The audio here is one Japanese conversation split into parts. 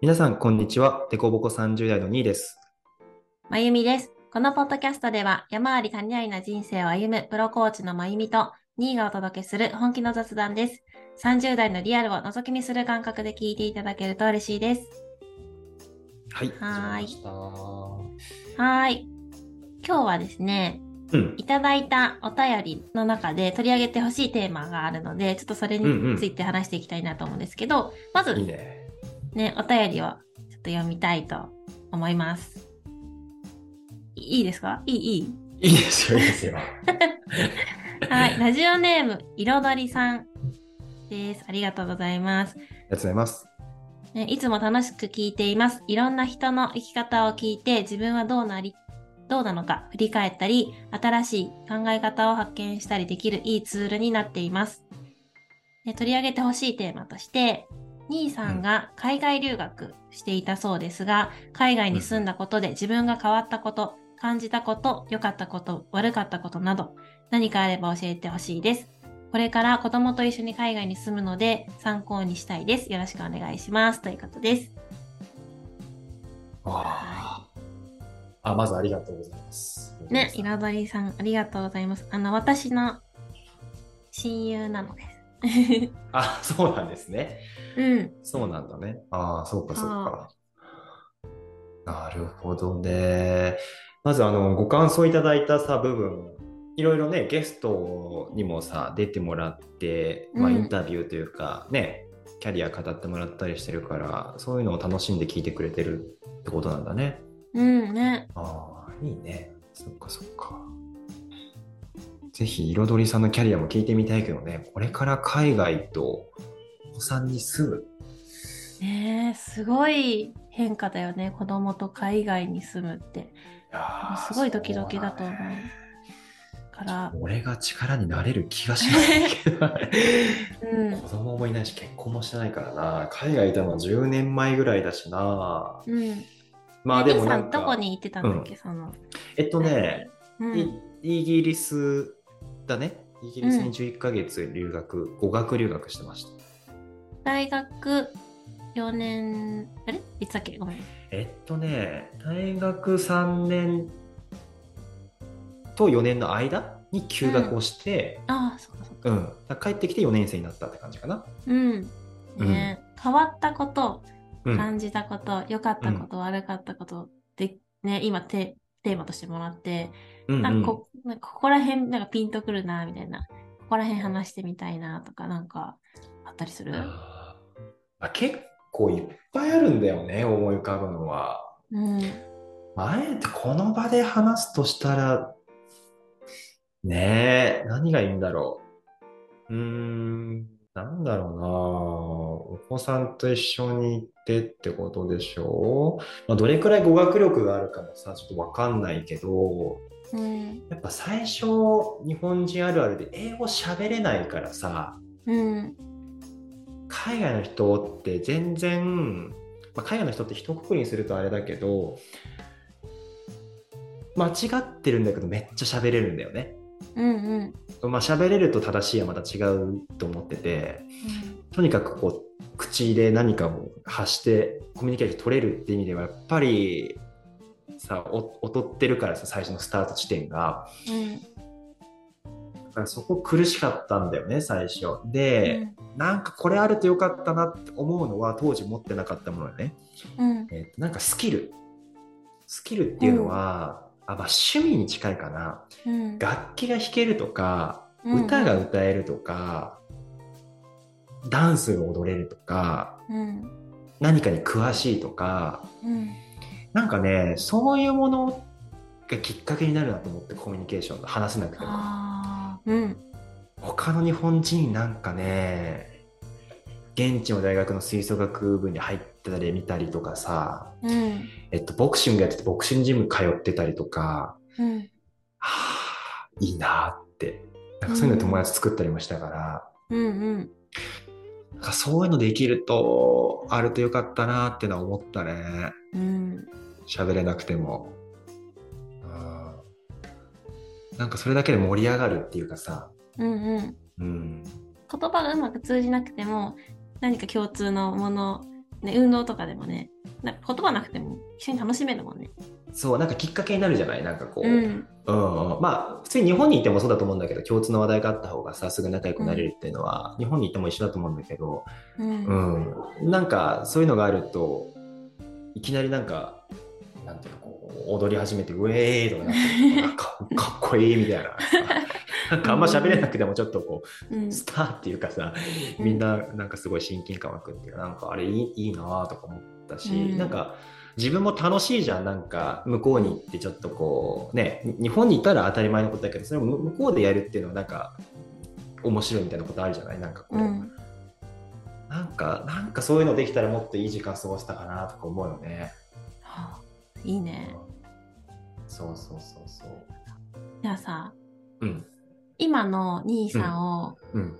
皆さん、こんにちは。デコボコ30代の2位です。まゆみです。このポッドキャストでは山あり谷ありな人生を歩むプロコーチのまゆみと2位がお届けする本気の雑談です。30代のリアルを覗き見する感覚で聞いていただけると嬉しいです。はい。はーいはーい。今日はですね、たうん。いただいたお便りの中で取り上げてほしいテーマがあるので、ちょっとそれについて話していきたいなと思うんですけど、まずいいね。ね、お便りをちょっと読みたいと思います。いいいですか？いいいい？いいですよ、いいですよ。はい、ラジオネーム、彩りさんです。ありがとうございます。ありがとうございます。ねいつも楽しく聞いています。いろんな人の生き方を聞いて、自分はどうなり、どうなのか振り返ったり、新しい考え方を発見したりできるいいツールになっています。ね取り上げてほしいテーマとして、兄さんが海外留学していたそうですが、海外に住んだことで自分が変わったこと、感じたこと、良かったこと、悪かったことなど、何かあれば教えてほしいです。これから子供と一緒に海外に住むので参考にしたいです。よろしくお願いします。ということです。わあ。あ、まずありがとうございます。ね、彩りさん、ありがとうございます。あの、私の親友なのです。あ、そうなんですね。うん。そうなんだね。ああ、そうか、そうか。なるほどね。まず、あの、ご感想いただいたさ、部分、いろいろね、ゲストにもさ、出てもらって、まあ、うんインタビューというか、ね、キャリア語ってもらったりしてるから、そういうのを楽しんで聞いてくれてるってことなんだね。うんね。ああ、いいね。そっかそっか。ぜひ、彩りさんのキャリアも聞いてみたいけどね、これから海外とお子さんに住む。ねえすごい変化だよね。子供と海外に住むって。すごいドキドキだと思うから、俺が力になれる気がしないけどうん。子供もいないし結婚もしてないからな海外いたのは10年前ぐらいだしなうん。まあでもなんかんどこに行ってたんだっけ、その。えっとね、うん。いイギリスだね。イギリスにうん11ヶ月留学、語学留学してました。大学4年、あれ？いつだっけ？ごめん。えっとね大学3年と4年の間に休学をして、ああ、そっかそっか。うん。だから帰ってきて4年生になったって感じかな、うん。ね、変わったこと、うん、感じたこと、良かったこと、悪かったことで、ね、今テテーマとしてもらって、うんなんかこ、なんかここら辺なんかピンとくるな、みたいな。ここら辺話してみたいな、とか、なんか、あったりする？あ結構いっぱいあるんだよね思い浮かぶのは。うん。まああえてこの場で話すとしたらねえ何がいいんだろう。うーんなんだろうなお子さんと一緒に行ってってことでしょう、まあ、どれくらい語学力があるかもさちょっとわかんないけどうん。やっぱ最初日本人あるあるで英語喋れないからさうん。海外の人って全然、まあ、海外の人って一括りにするとあれだけど間違ってるんだけどめっちゃ喋れるんだよね。うん。うん。まあ喋れると正しいはまた違うと思っててとにかくこう口で何かを発してコミュニケーション取れるって意味ではやっぱりさお劣ってるからさ最初のスタート地点がうん。だからそこ苦しかったんだよね最初で、なんかこれあるとよかったなって思うのは当時持ってなかったものよね。うん。えーとなんかスキルスキルっていうのは、あまあ、趣味に近いかなうん。楽器が弾けるとかうん歌が歌えるとか、ダンスが踊れるとかうん。何かに詳しいとかうん。なんかねそういうものがきっかけになるなと思ってコミュニケーション話せなくても。うん。他の日本人なんかね現地の大学の吹奏楽部に入ってたり見たりとかさうん。えっと、ボクシングやっててボクシングジム通ってたりとか、うん。はあ、いいなって。なんかそういうの友達作ったりもしたから、うん。うん。なんかそういうのできると、あるとよかったなってのは思ったね。うん。喋れなくても。うんなんかそれだけで盛り上がるっていうかさ、うん。うん。うん。言葉がうまく通じなくても何か共通のものね、運動とかでもね、なんか言葉なくても一緒に楽しめるもんね。そうなんかきっかけになるじゃない？なんかこう、うん。うん、まあ普通に日本にいてもそうだと思うんだけど共通の話題があった方がさすぐ仲良くなれるっていうのは、日本にいても一緒だと思うんだけど、うん。うん、なんかそういうのがあるといきなりなんかなんていうのこう踊り始めてウェーイとかなって なんかかっこいいみたいな。なんかあんま喋れなくてもちょっとこうん。うスターっていうかさみんななんかすごい親近感湧くっていうかなんかあれいいいいなとか思ったし、うん。なんか自分も楽しいじゃん。なんか向こうに行ってちょっとこうね日本にいたら当たり前のことだけどそれを向こうでやるっていうのはなんか面白いみたいなことあるじゃない？なんかこう、うん。なんかなんかそういうのできたらもっといい時間過ごせたかなとか思うよね。はあいいね。そうそうそうそう。じゃあさ、うん。今の兄さんをうん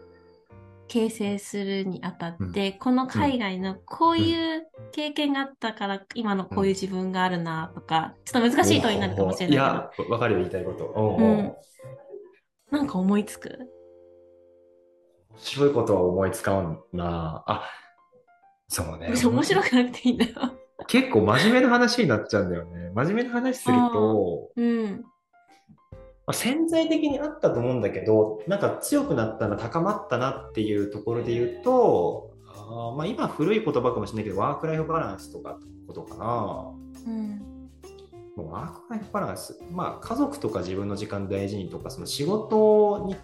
形成するにあたって、この海外のこういう経験があったから、今のこういう自分があるなとか、ちょっと難しい問いになるかもしれない。いやわかるよ言いたいこと。うん。なんか思いつく？面白いことは思いつかんな。あそうね。面白くなくていいんだ。よ。結構真面目な話になっちゃうんだよね。真面目な話するとうん。まあ、潜在的にあったと思うんだけどなんか強くなったな高まったなっていうところで言うとあーまあ今古い言葉かもしれないけどワークライフバランスとかってことかな。うん。もうワークライフバランス。まあ家族とか自分の時間大事にとかその仕事に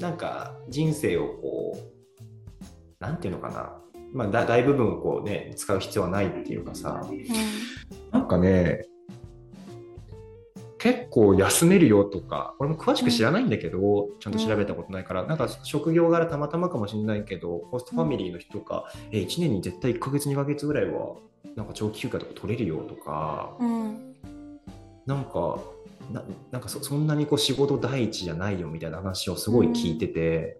なんか人生をこうなんていうのかな。まあだ大部分をこうね使う必要はないっていうかさ。なんかね結構休めるよとか俺も詳しく知らないんだけど、ちゃんと調べたことないから、なんか職業柄たまたまかもしれないけどホストファミリーの人とか、え1年に絶対1ヶ月2ヶ月ぐらいはなんか長期休暇とか取れるよとか、うん。なんかななんかそそんなにこう仕事第一じゃないよみたいな話をすごい聞いてて、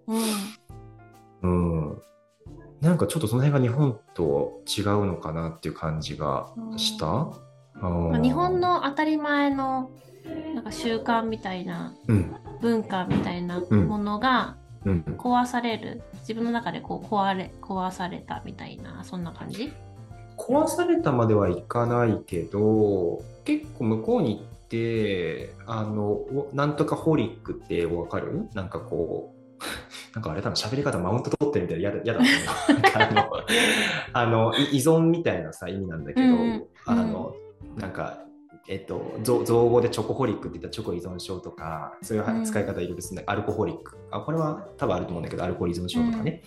うん。うんなんかちょっとその辺が日本と違うのかなっていう感じがした。まあ、日本の当たり前のなんか習慣みたいなうん。文化みたいなものがうん、壊される、自分の中でこう壊れ壊されたみたいなそんな感じ？壊されたまではいかないけど結構向こうに行ってあのおなんとかホリックってわかる？なんかこう なんかあれ多分喋り方マウント取ってるみたいな嫌だ嫌だのあの い依存みたいなさ意味なんだけど、うんうん。あのなんかえっと、造造語でチョコホリックって言ったらチョコ依存症とかそういう使い方いろいろするんだ。アルコホリック。あこれは多分あると思うんだけどアルコール依存症とかね、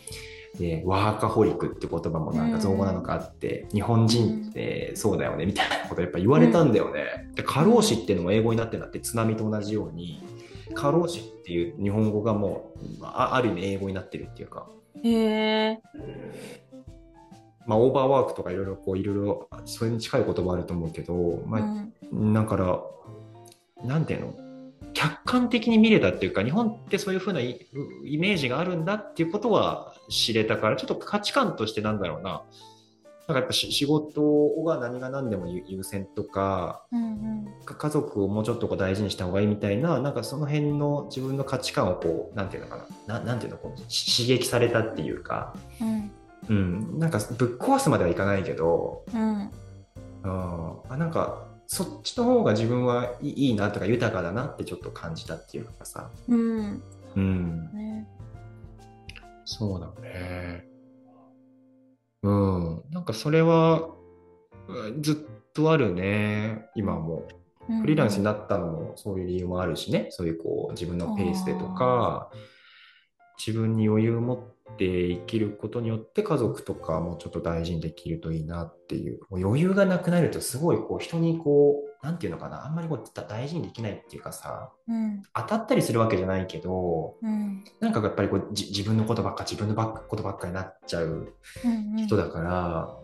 でワーカホリックって言葉もなんか造語なのかあって、日本人ってそうだよねみたいなことやっぱ言われたんだよね。で過労死っていうのも英語になってなって津波と同じように過労死っていう日本語がもうあある意味英語になってるっていうか、へえまあ、オーバーワークとかいろいろこういろいろそれに近い言葉あると思うけど、まあうん。だから、なんていうの？客観的に見れたっていうか、日本ってそういうふうなイイメージがあるんだっていうことは知れたから、ちょっと価値観としてなんだろうな。なんかやっぱし仕事が何が何でも優優先とか、うん。か家族をもうちょっとこう大事にした方がいいみたいな、なんかその辺の自分の価値観をこう、なんていうのかな、ななんていうの、こうし刺激されたっていうか、うんうん、なんかぶっ壊すまではいかないけど、うん。あなんかそっちの方が自分はいいなとか豊かだなってちょっと感じたっていうかさ。うん。うん。ね。そうだね。うん。なんかそれはうんずっとあるね。今も。うん。フリーランスになったのもそういう理由もあるしね。そういうこう自分のペースでとか自分に余裕を持って生きることによって家族とかもちょっと大事にできるといいなっていう。もう余裕がなくなるとすごいこう人にこうなんていうのかな。あんまりこうだ大事にできないっていうかさ。うん。当たったりするわけじゃないけどうん。なんかやっぱりこうじ自分のことばっか自分のばっことばっかになっちゃううん。人だから、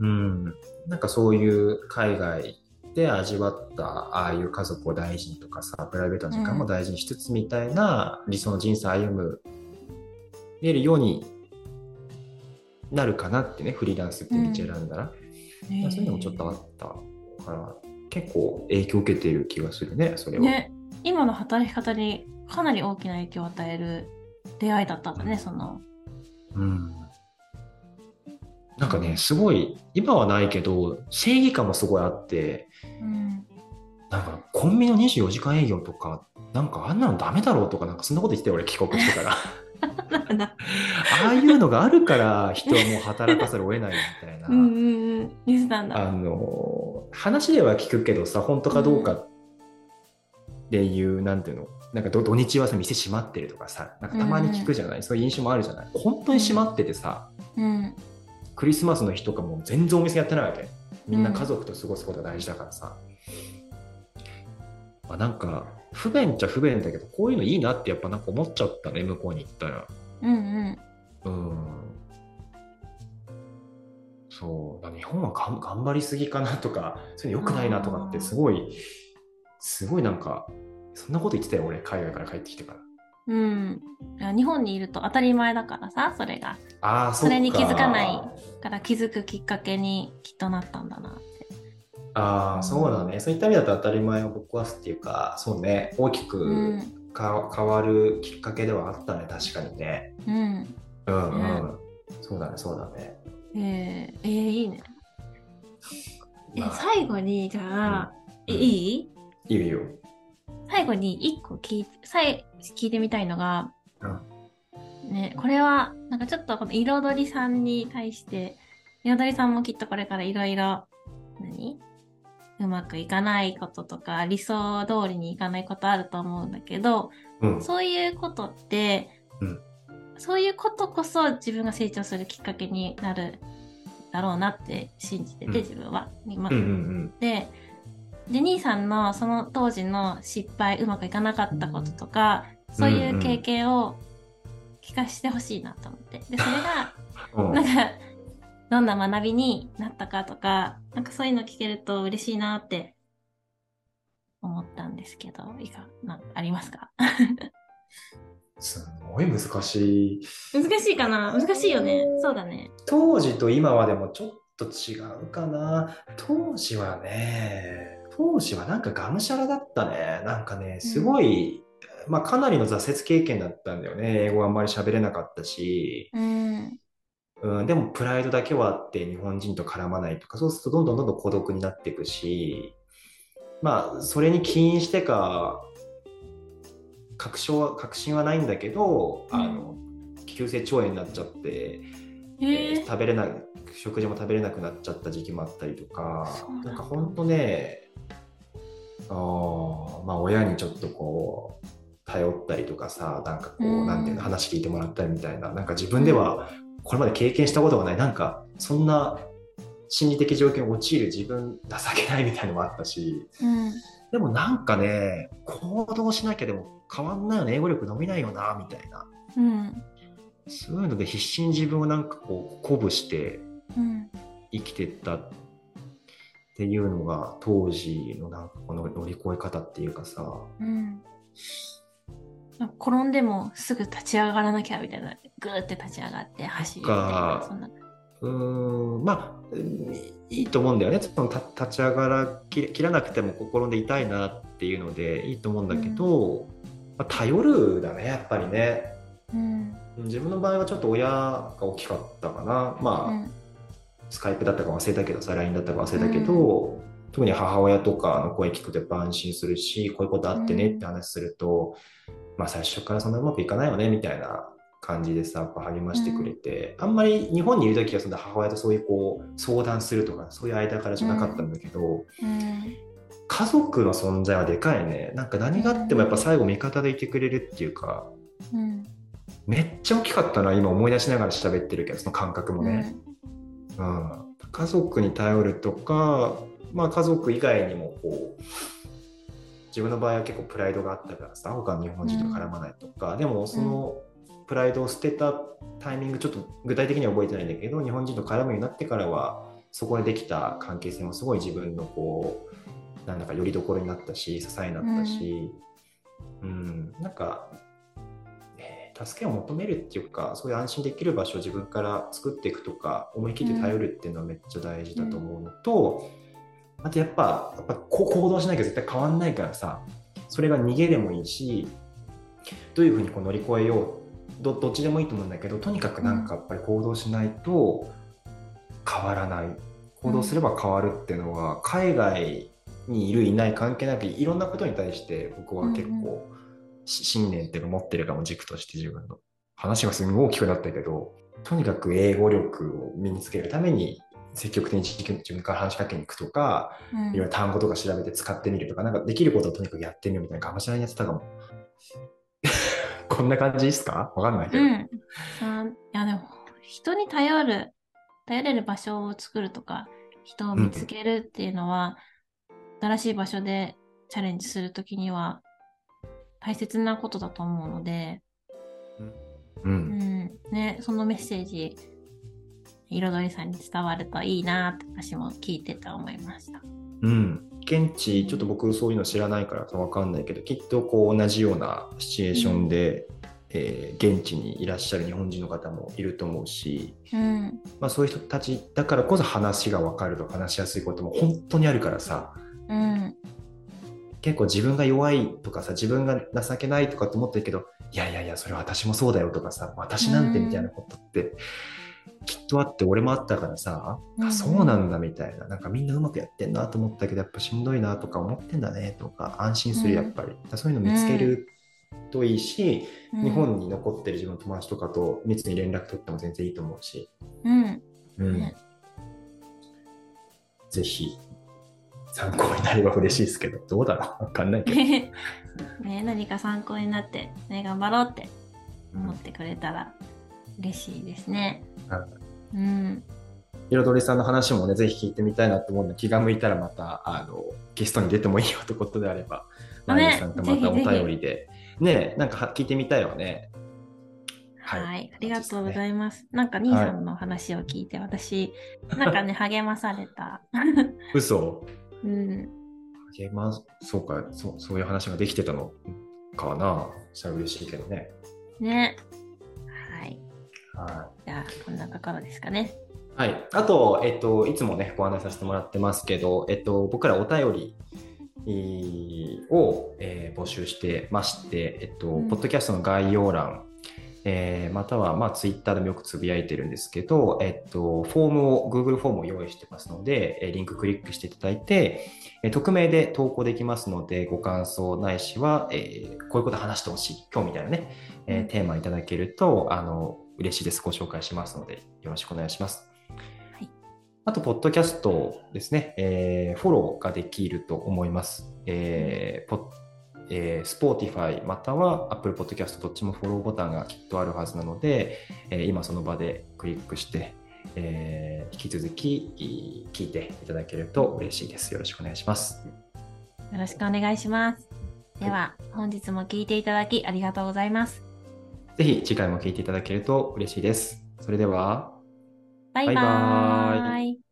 うん、なんかそういう海外で味わったああいう家族を大事にとかさプライベートな時間も大事にしつつみたいな理想の人生を歩む見えるようになるかなってねフリーランスって道選んだら、ねそういうのもちょっとあったから結構影響を受けている気がするねそれは。ね今の働き方にかなり大きな影響を与える出会いだったんだねその。うん、なんかね、すごい、今はないけど、正義感もすごいあって、うん。なんかコンビニの24時間営業とか、なんかあんなのダメだろうとか、なんかそんなこと言って俺帰国してから。ああいうのがあるから人はもう働かざるを得ないみたいな。うん。あの話では聞くけどさ本当かどうかっていう、なんていうの？なんか土土日はさ店閉まってるとかさなんかたまに聞くじゃない、そういう印象もあるじゃない？本当に閉まっててさ、うん。クリスマスの日とかも全然お店やってないわけみんな家族と過ごすことが大事だからさ、まあ、なんか不便っちゃ不便だけどこういうのいいなってやっぱなんか思っちゃったね向こうに行ったら。うんうん。うんそう日本は頑張りすぎかなとかそういうの良くないなとかってすごいすごいなんかそんなこと言ってたよ俺海外から帰ってきてから。うん。日本にいると当たり前だからさ、それが。ああそれに気づかないから気づくきっかけにきっとなったんだなって。ああそうだね。そういった意味だと当たり前をぶっ壊すっていうかそうね。大きうくん。か、変わるきっかけではあったね。確かにね。うん。うんうん、うそうだねそうだね。えー、えー、いいね。え、まあ。最後に、じゃあ、うん。えいい？いいよ。いいよ。最後に一個聞いて、さい聞いてみたいのが、うん。ね、これは、なんかちょっとこの彩りさんに対して、彩りさんもきっとこれからいろいろ、何？うまくいかないこととか、理想通りにいかないことあると思うんだけど、うん。そういうことって、うん。そういうことこそ自分が成長するきっかけになるだろうなって信じてて、うん。自分は。今。うんうんで、で、兄さんのその当時の失敗、うまくいかなかったこととか、そういう経験を聞かせてほしいなと思って。で、それが、うんなんか、どんな学びになったかとか、なんかそういうの聞けると嬉しいなって思ったんですけど、いかな、ありますか？すごい難しい難しいかな？難しいよね。そうだね。当時と今はでもちょっと違うかな当時はね当時はなんかがむしゃらだったね。なんかねすごい、まあかなりの挫折経験だったんだよね。英語あんまり喋れなかったし、うん。うん、でもプライドだけはあって日本人と絡まないとかそうするとどんどんどんどん孤独になっていくし。まあそれに起因してか確証は確信はないんだけど、あの急性腸炎になっちゃってへえーえ。食べれない食事も食べれなくなっちゃった時期もあったりとか。なんかほんとねあーまあ親にちょっとこう頼ったりとかさなんかこう、うんなんていうの話聞いてもらったりみたいななんか自分ではこれまで経験したことがないなんかそんな心理的状況に陥る自分情けないみたいのもあったしうん。でもなんかね行動しなきゃでも変わんないよね英語力伸びないよなみたいなうん。そういうので必死に自分をなんかこう鼓舞してうん。生きてったっていうのが当時のなんかこの乗り越え方っていうかさうん。転んでもすぐ立ち上がらなきゃみたいな。ぐーって立ち上がって走るみたいなか。そんな。うーんまあうんいいと思うんだよねそのた立ち上がらき切らなくても心で痛いなっていうのでいいと思うんだけど、まあ、頼るだねやっぱりねうん。自分の場合はちょっと親が大きかったかなまあ、うん。スカイプだったか忘れたけどさ LINE だったか忘れたけど、特に母親とかの声聞くとやっぱ安心するしこういうことあってねって話すると、まあ最初からそんなうまくいかないよねみたいな感じでさやっぱ励ましてくれて、あんまり日本にいる時はそんな母親とそういうこう相談するとかそういう間柄じゃなかったんだけど、うん。家族の存在はでかいねなんか何があってもやっぱ最後味方でいてくれるっていうかうん。めっちゃ大きかったな今思い出しながら喋ってるけどその感覚もね。うん、家族に頼るとか、まあ、家族以外にもこう自分の場合は結構プライドがあったからさ他の日本人と絡まないとか、でもそのプライドを捨てたタイミングちょっと具体的には覚えてないんだけど日本人と絡むようになってからはそこでできた関係性もすごい自分のこうなんだかよりどころになったし支えになったし、うん。なんか、えー助けを求めるっていうかそういう安心できる場所を自分から作っていくとか思い切って頼るっていうのはめっちゃ大事だと思うのと、あとやっぱやっぱ行動しなきゃ絶対変わんないからさそれが逃げでもいいしどういうふうにこう乗り越えようどどっちでもいいと思うんだけどとにかくなんかやっぱり行動しないと変わらない。行動すれば変わるっていうのは、海外にいるいない関係なくいろんなことに対して僕は結構、信念っていうのを持ってるかも軸として自分の話がすごい大きくなったけどとにかく英語力を身につけるために積極的に自分から話しかけに行くとか、うん、いろいろ単語とか調べて使ってみるとか、なんかできることをとにかくやってみるみたいな、がむしゃらにやってたかも。こんな感じですか？わかんないけど。うん。いや、でも、人に頼る、頼れる場所を作るとか、人を見つけるっていうのは、うん、新しい場所でチャレンジするときには、大切なことだと思うので、うん、うん、ね、そのメッセージ、彩りさんに伝わるといいなって私も聞いてて思いました。うん、現地ちょっと僕そういうの知らないから分かんないけどきっとこう同じようなシチュエーションで、うん、えー、現地にいらっしゃる日本人の方もいると思うし、うん、まあ、そういう人たちだからこそ話が分かると話しやすいことも本当にあるからさ、うん、結構自分が弱いとかさ自分が情けないとかって思ってるけどいやいやいやそれ私もそうだよとかさ私なんてみたいなことって、きっとあって俺もあったからさ、うん、あそうなんだみたいな。なんかみんなうまくやってんなと思ったけどやっぱしんどいなとか思ってんだねとか安心するやっぱり、うん、そういうの見つけるといいし、うん、日本に残ってる自分の友達とかと密に連絡取っても全然いいと思うし、うん。うん、ぜひ参考になれば嬉しいですけどどうだろう？わかんないけど ね何か参考になってね頑張ろうって思ってくれたら嬉しいですね。うん。彩りさんの話もね、ぜひ聞いてみたいなと思うので、気が向いたらまた、あの、ゲストに出てもいいよってことであれば、マリさんとまたお便りで、ね、ねなんか聞いてみたいよね。はい、はい、ありがとうございます。なんか兄さんの話を聞いて、はい、私、なんかね、励まされた。嘘うん。励ま、そうかそう、そういう話ができてたのかな。したら嬉しいけどね。ね。はい。じゃあ、こんなところですかね。はい。あと、えっと、いつもね、ご案内させてもらってますけど、えっと、僕らお便り、を、えー、募集してまして、えっと、うん、ポッドキャストの概要欄、えー、または、まあ、ツイッターでもよくつぶやいてるんですけど、えっと、フォームを、Google フォームを用意してますので、えリンククリックしていただいて、え匿名で投稿できますので、ご感想ないしは、えー、こういうこと話してほしい、今日みたいなね、えー、テーマいただけると、あの、嬉しいです。ご紹介しますので、よろしくお願いします。はい、あと、ポッドキャストですね、えー、フォローができると思います。えー、ポえー、Spotify または Apple Podcast どっちもフォローボタンがきっとあるはずなので、えー、今その場でクリックして、えー、引き続き聞いていただけると嬉しいです。よろしくお願いします。よろしくお願いします。では、本日も聞いていただきありがとうございます。ぜひ次回も聞いていただけると嬉しいです。それでは、バイバイ。バイバ